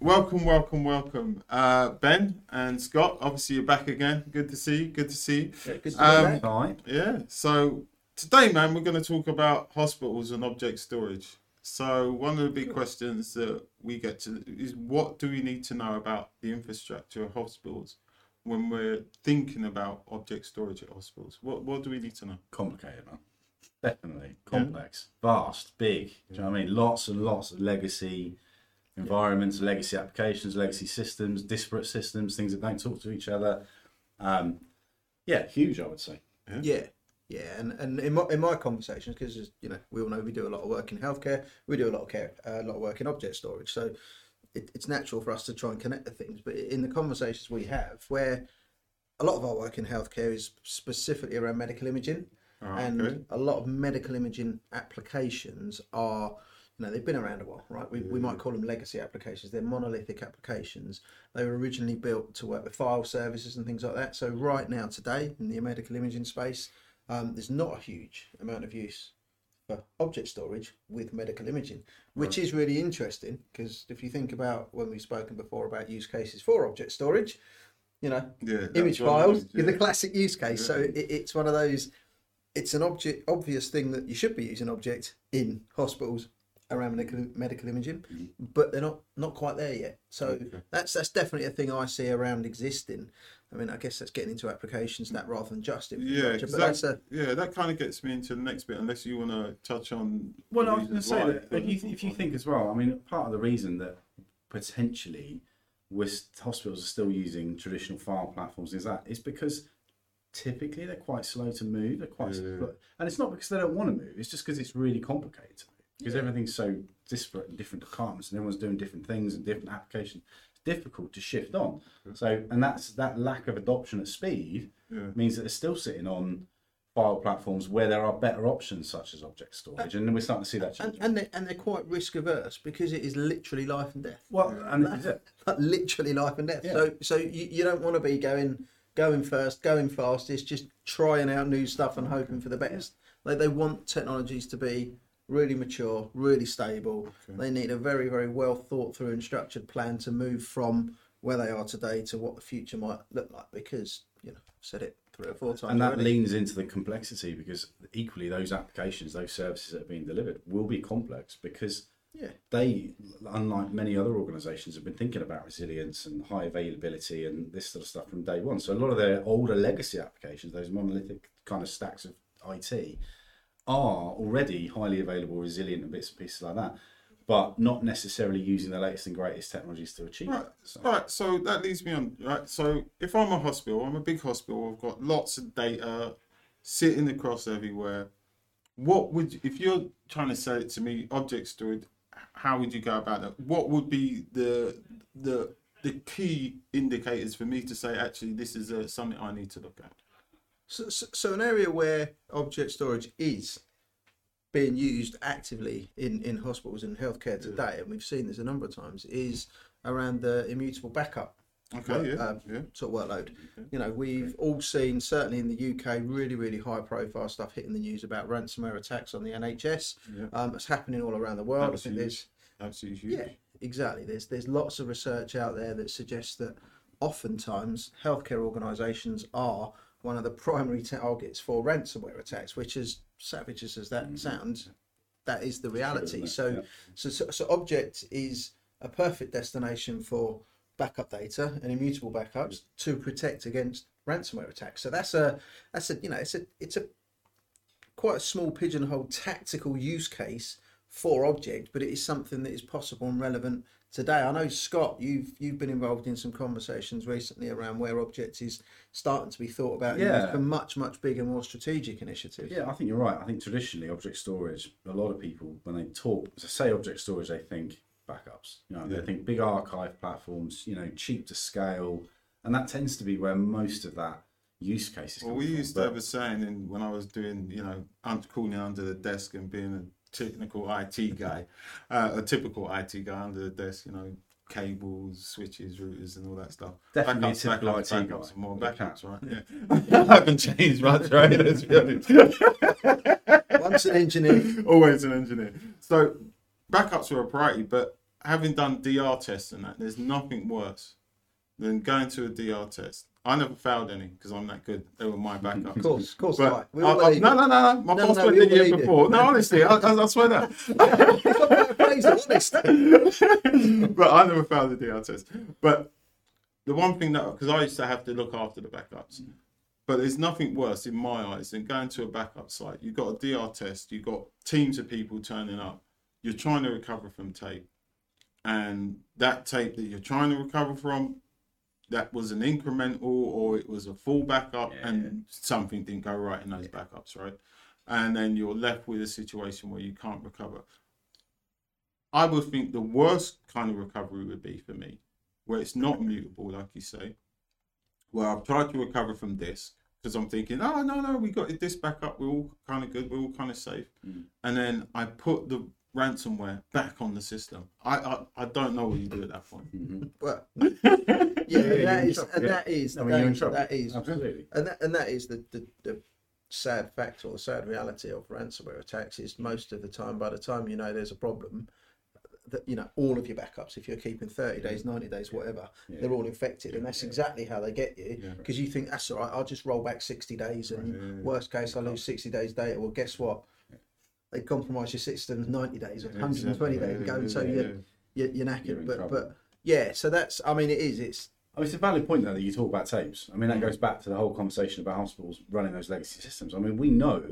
welcome, welcome, welcome, uh, Ben and Scott. Obviously, you're back again. Good to see you. Good to see you. Yeah, good to Um, be back. Right. Yeah. So today, man, we're going to talk about hospitals and object storage. So one of the big questions that we get to is what do we need to know about the infrastructure of hospitals when we're thinking about object storage at hospitals? What what do we need to know? Complicated, man. Definitely. Complex. Vast. Big. Do you know what I mean? Lots and lots of legacy environments, legacy applications, legacy systems, disparate systems, things that don't talk to each other. Um, yeah, huge, I would say. Yeah, yeah, and and in my in my conversations, because you know we all know we do a lot of work in healthcare, we do a lot of care, uh, a lot of work in object storage, so it, it's natural for us to try and connect the things. But in the conversations we have, where a lot of our work in healthcare is specifically around medical imaging, Alright, and okay. a lot of medical imaging applications are. You know, they've been around a while, right? We, we might call them legacy applications. They're monolithic applications. They were originally built to work with file services and things like that. So right now, today, in the medical imaging space, um, there's not a huge amount of use for object storage with medical imaging, which is really interesting because if you think about when we've spoken before about use cases for object storage, you know, Yeah. image files is the classic use case. So it, it's one of those. It's an object obvious thing that you should be using object in hospitals around medical, medical imaging, but they're not not quite there yet. So Mm-hmm. Okay. that's that's definitely a thing I see around existing. I mean, I guess that's getting into applications that rather than just Yeah, infrastructure. 'cause but that, that's a yeah, that kind of gets me into the next bit. Unless you want to touch on. Well, the I was going to say that if you, if you think as well, I mean, part of the reason that potentially we're, hospitals are still using traditional file platforms is that it's because typically they're quite slow to move. They're quite, Yeah. slow- and it's not because they don't want to move. It's just because it's really complicated Because everything's so disparate in different departments, and everyone's doing different things and different applications. It's difficult to shift on. So, and that's that lack of adoption at speed Yeah. means that they're still sitting on file platforms where there are better options such as object storage, and then we're starting to see that change. and and they're, and they're quite risk averse because it is literally life and death. Well, and it. Literally life and death. Yeah. So so you, you don't want to be going going first, going fast. It's just trying out new stuff and hoping for the best. Like they want technologies to be really mature, really stable. They need a very very well thought through and structured plan to move from where they are today to what the future might look like. Because you know, I've said it three or four times. and that already. leans into the complexity because equally those applications, those services that are being delivered will be complex because Yeah. they, unlike many other organisations, have been thinking about resilience and high availability and this sort of stuff from day one. So a lot of their older legacy applications, those monolithic kind of stacks of IT, are already highly available, resilient, and bits and pieces like that, but not necessarily using the latest and greatest technologies to achieve Right. that. So, Right, so that leads me on. Right, so if I'm a hospital, I'm a big hospital. I've got lots of data sitting across everywhere. What would if you're trying to sell it to me, object storage? How would you go about that? What would be the the the key indicators for me to say actually this is uh, something I need to look at? So, so, so an area where object storage is being used actively in, in hospitals and healthcare today, and we've seen this a number of times, is around the immutable backup Okay, yeah, um, yeah. sort of workload. You know, we've all seen, certainly in the UK, really, really high profile stuff hitting the news about ransomware attacks on the NHS. Yeah. Um, it's happening all around the world. I think Absolutely. there's Absolutely huge. yeah, exactly. There's there's lots of research out there that suggests that oftentimes healthcare organisations are one of the primary targets for ransomware attacks, which is savage as that sounds, that is the reality. So, Yeah. so, so, so Object is a perfect destination for backup data and immutable backups to protect against ransomware attacks. So that's a that's a you know it's a it's a quite a small pigeonhole tactical use case for object, but it is something that is possible and relevant today. I know Scott, you've you've been involved in some conversations recently around where objects is starting to be thought about Yeah. for much much bigger, more strategic initiatives. Yeah, I think you're right. I think traditionally object storage, a lot of people when they talk to say object storage, they think backups. You know, Yeah. they think big archive platforms, you know, cheap to scale, and that tends to be where most of that use cases. Well, coming we from. used to But- have a saying in, when I was doing, you know, un- cooling under the desk and being a technical IT guy, uh, a typical IT guy under the desk, you know, cables, switches, routers, and all that stuff. Definitely a Backups, typical backups, IT backups, guy. more backups, right? Yeah. I haven't changed much, right? Let's be honest. Once an engineer, Always an engineer. So backups were a priority, but having done DR tests and that, there's nothing worse than going to a DR test. I never failed any because I'm that good. They were my backups. Of course, of course, But right. We I- I- no, no, no, no. My No, boss no, went we the year you. before. No, honestly, I, I, I swear that. Praise the honest. but I never failed the DR test. But the one thing that, because I used to have to look after the backups, but there's nothing worse in my eyes than going to a backup site. You've got a DR test, you've got teams of people turning up, you're trying to recover from tape. And that tape that you're trying to recover from, that was an incremental or it was a full backup Yeah. and something didn't go right in those backups, right? And then you're left with a situation where you can't recover. I would think the worst kind of recovery would be for me, where it's not mutable, like you say, where I've tried to recover from disk because I'm thinking, oh no no, we got this back up, we're all kind of good, we're all kind of safe, Mm. and then I put the ransomware back on the system. I I, I don't know what you do at that point. Mhm. Well, Yeah, yeah, that is, and yeah. that is, I mean, that, you're in trouble. that is, Absolutely. and that and that is the, the the sad fact or the sad reality of ransomware attacks is most of the time, by the time you know there's a problem, that you know all of your backups, if you're keeping thirty days, ninety days, whatever, Yeah. they're all infected, and that's Yeah. exactly how they get you Yeah. because you think that's all right. I'll just roll back sixty days, and Right, yeah, yeah. worst case, I lose sixty days data. Well, guess what? They compromise your systems ninety days or Yeah, 120 exactly. days, Yeah, go yeah, so yeah, you're, yeah. you're you're knackered. But trouble. but yeah, so that's I mean it is it's Mean, it's a valid point though that you talk about tapes. I mean, that mm. goes back to the whole conversation about hospitals running those legacy systems. I mean, we know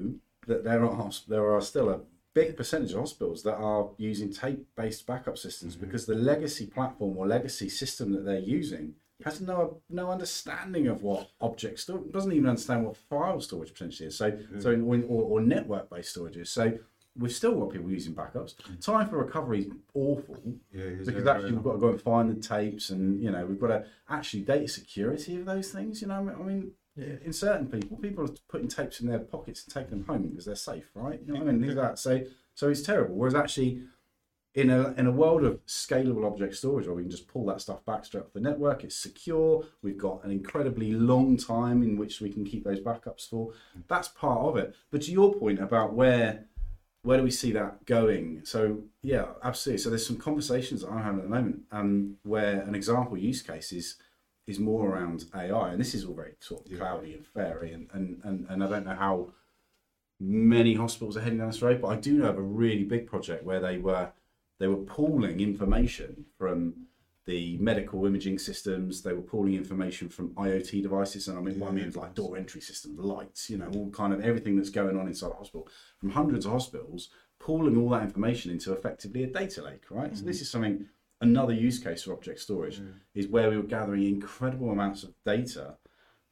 that there are there are still a big percentage of hospitals that are using tape-based backup systems mm-hmm. because the legacy platform or legacy system that they're using has no no understanding of what object store doesn't even understand what file storage potentially is. So mm-hmm. so in, or, or network-based storage is. So we've still got people using backups. Time for recovery is awful Yeah, because actually we've got to go and find the tapes and you know we've got to actually data security of those things you know i mean in certain people people are putting tapes in their pockets and taking them home because they're safe right? You know what i mean? Things like that. So so it's terrible. Whereas actually in a in a world of scalable object storage where we can just pull that stuff back straight off the network it's secure we've got an incredibly long time in which we can keep those backups for. That's part of it. But to your point about where where do we see that going? So yeah, absolutely. So there's some conversations that I'm having at the moment, um, where an example use case is is more around AI, and this is all very sort of cloudy and fairy, and, and and and I don't know how many hospitals are heading down this road, but I do know of a really big project where they were they were pooling information from the medical imaging systems. They were pulling information from IoT devices, and I mean, what I mean like door entry systems, lights, you know, all kind of everything that's going on inside a hospital from hundreds of hospitals, pulling all that information into effectively a data lake, right? So this mm-hmm. is something. Another use case for object storage is where we were gathering incredible amounts of data,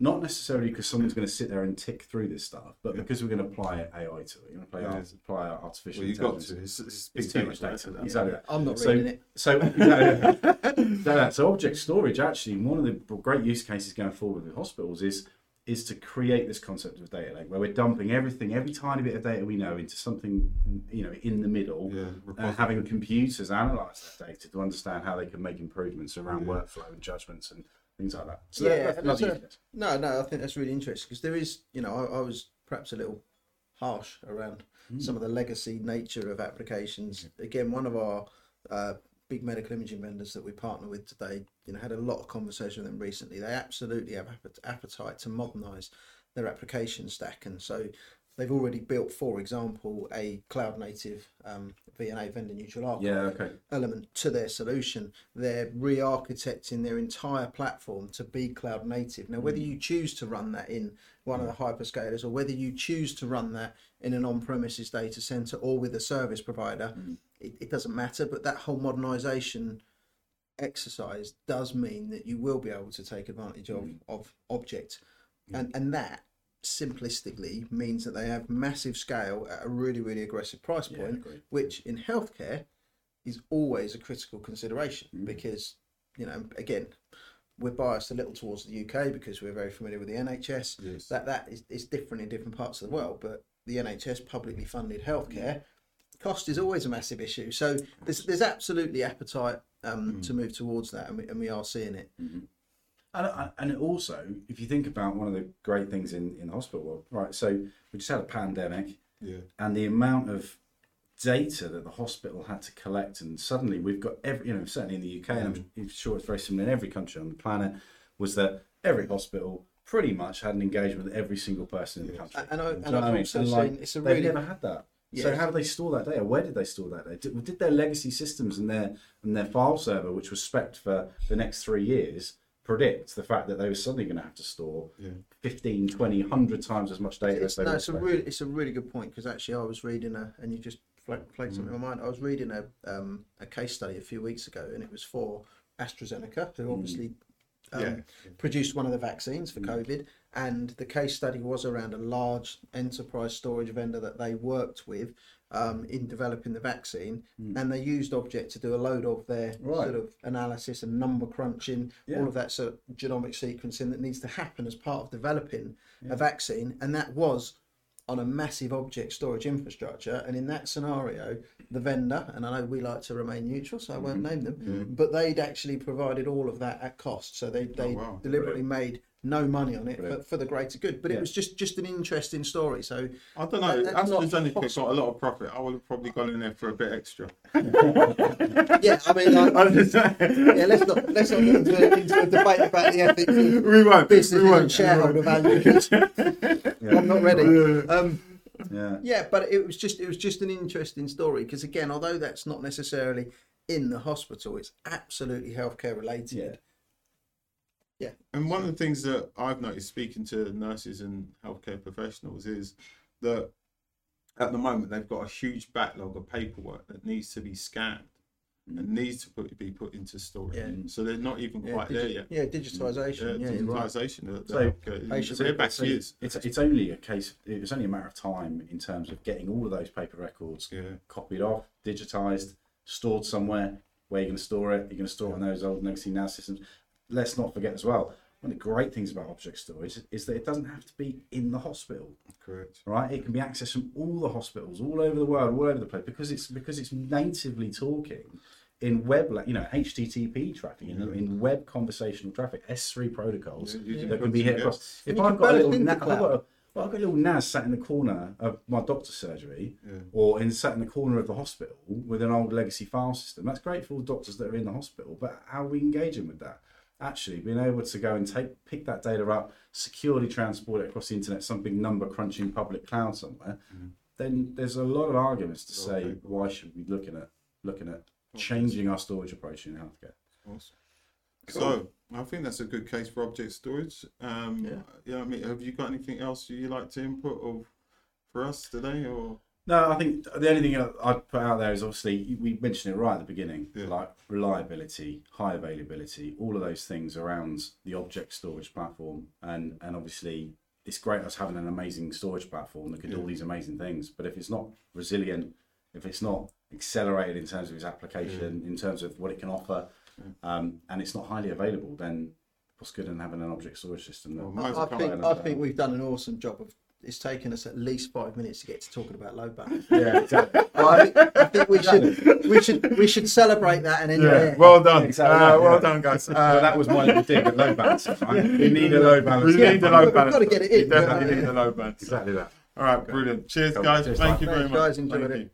not necessarily because someone's going to sit there and tick through this stuff, but because we're going to apply AI to it. You're going to apply, Yeah. apply artificial Well, you've got intelligence. to. It's, it's, It's big too much data, data. right? Exactly. I'm not So- reading it. So, exactly. so, so object storage actually one of the great use cases going forward with hospitals is is to create this concept of data lake where we're dumping everything, every tiny bit of data we know into something you know in the middle, Yeah, uh, and having computers analyze that data to understand how they can make improvements around Yeah. workflow and judgments and things like that. So Yeah, that, that's that's case. No, no, I think that's really interesting because there is, you know, I, I was perhaps a little harsh around Hmm. some of the legacy nature of applications. Again, one of our uh, big medical imaging vendors that we partner with today, you know, had a lot of conversation with them recently. They absolutely have appetite to modernise their application stack, and so they've already built, for example, a cloud native um, VNA vendor neutral Yeah. Okay. element to their solution. They're re-architecting their entire platform to be cloud native. Now, whether hmm. you choose to run that in one of the hmm. hyperscalers or whether you choose to run that in an on-premises data center or with a service provider, hmm. it, it doesn't matter. But that whole modernization exercise does mean that you will be able to take advantage of of object, and and that simplistically means that they have massive scale at a really really aggressive price point, agreed. which in healthcare is always a critical consideration mm. because you know again we're biased a little towards the UK because we're very familiar with the NHS. Yes. That that is, is different in different parts of the world, but the NHS publicly funded healthcare cost is always a massive issue. So there's there's absolutely appetite um, mm. to move towards that, and we, and we are seeing it. Mm-hmm. And, and also, if you think about one of the great things in, in the hospital world, right? So we just had a pandemic. Yeah. and the amount of data that the hospital had to collect, and suddenly we've got every, you know, certainly in the UK, and mm. I'm sure it's very similar in every country on the planet, was that every hospital pretty much had an engagement with every single person in the country. And I- Do you and I've I mean? also And, like, seen it's a they've really- never had that. So how do they store that data? Where did they store that data? Did, did their legacy systems and their and their file server, which was spec for the next three years, predict the fact that they were suddenly going to have to store Yeah. 15, 20, 100 times as much data It's, as they no, were it's a really, it's a really good point because actually I was reading a, and you just flagged, flagged something in my mind. I was reading a, um, a case study a few weeks ago, and it was for AstraZeneca, who obviously um, Yeah. produced one of the vaccines for COVID, and the case study was around a large enterprise storage vendor that they worked with um, in developing the vaccine, hmm. and they used Object to do a load of their Right. sort of analysis and number crunching, Yeah. all of that sort of genomic sequencing that needs to happen as part of developing a vaccine, and that was on a massive object storage infrastructure. And in that scenario, the vendor, and I know we like to remain neutral, so I won't mm-hmm. name them, mm-hmm. but they'd actually provided all of that at cost. So they, oh, they wow. deliberately made no money on it for, Brilliant. for the greater good. But it was just, just an interesting story. So I don't know. That- that's not AstraZeneca got a lot of profit. I would have probably gone in there for a bit extra. yeah, I mean, like, I'm just saying. yeah, let's not let's not get into, a- into a debate about the ethics We won't. business we won't. and shareholder value. I'm not ready. Um, Yeah. Yeah, but it was just it was just an interesting story because again, although that's not necessarily in the hospital, it's absolutely healthcare related. Yeah. And one of the things that I've noticed speaking to nurses and healthcare professionals is that at the moment they've got a huge backlog of paperwork that needs to be scanned mm. and needs to put, be put into storage. Yeah. So they're not even Yeah, quite there yet. yeah, digitisation. Yeah, you're right. digitalisation of the So, patient So they're back records, years. It's, it's only a case, it was only a matter of time in terms of getting all of those paper records Yeah. copied off, digitized, stored somewhere. Where you're going to store it? You're going to store it on those old legacy NAS systems. Let's not forget as well. One of the great things about object storage is that it doesn't have to be in the hospital, Correct. right? It can be accessed from all the hospitals, all over the world, all over the place, because it's because it's natively talking in web, you know, HTTP traffic, in, in web conversational traffic, S3 protocols Yeah, that can be hit across. If I've got a little, I've got a, well, I've got a little NAS sat in the corner of my doctor's surgery, Yeah. or in sat in the corner of the hospital with an old legacy file system. That's great for all the doctors that are in the hospital, but how are we engaging with that? Actually, being able to go and take pick that data up, securely transport it across the internet, some big number crunching public cloud somewhere, then there's a lot of arguments to say Okay. why should we be looking at looking at changing our storage approach in healthcare. Awesome. So I think that's a good case for object storage. Um, Yeah. yeah. I mean, have you got anything else you like to input or for us today, or No, I think the only thing I'd put out there is obviously we mentioned it right at the beginning, Yeah. like reliability, high availability, all of those things around the object storage platform, and and obviously it's great us having an amazing storage platform that can do all these amazing things. But if it's not resilient, if it's not accelerated in terms of its application, in terms of what it can offer, um, and it's not highly available, then what's good in having an object storage system? That, Well, I, Mine's think I think we've done an awesome job of. It's taken us at least five minutes to get to talking about load balance. yeah, exactly. I, think, I think we should we should we should celebrate that and end there. well done, Exactly. uh, well Yeah. done, guys. So Uh, that was my little dig at load balance. Right? We need a load balance. we balance. need the Yeah, load we've balance. gotta get it in, We definitely yeah. need a load balance. Exactly that. All right, brilliant. Cheers, Cool. guys. Cheers, Thank mate. you very Thanks, much. guys. Enjoyed Thank it. you.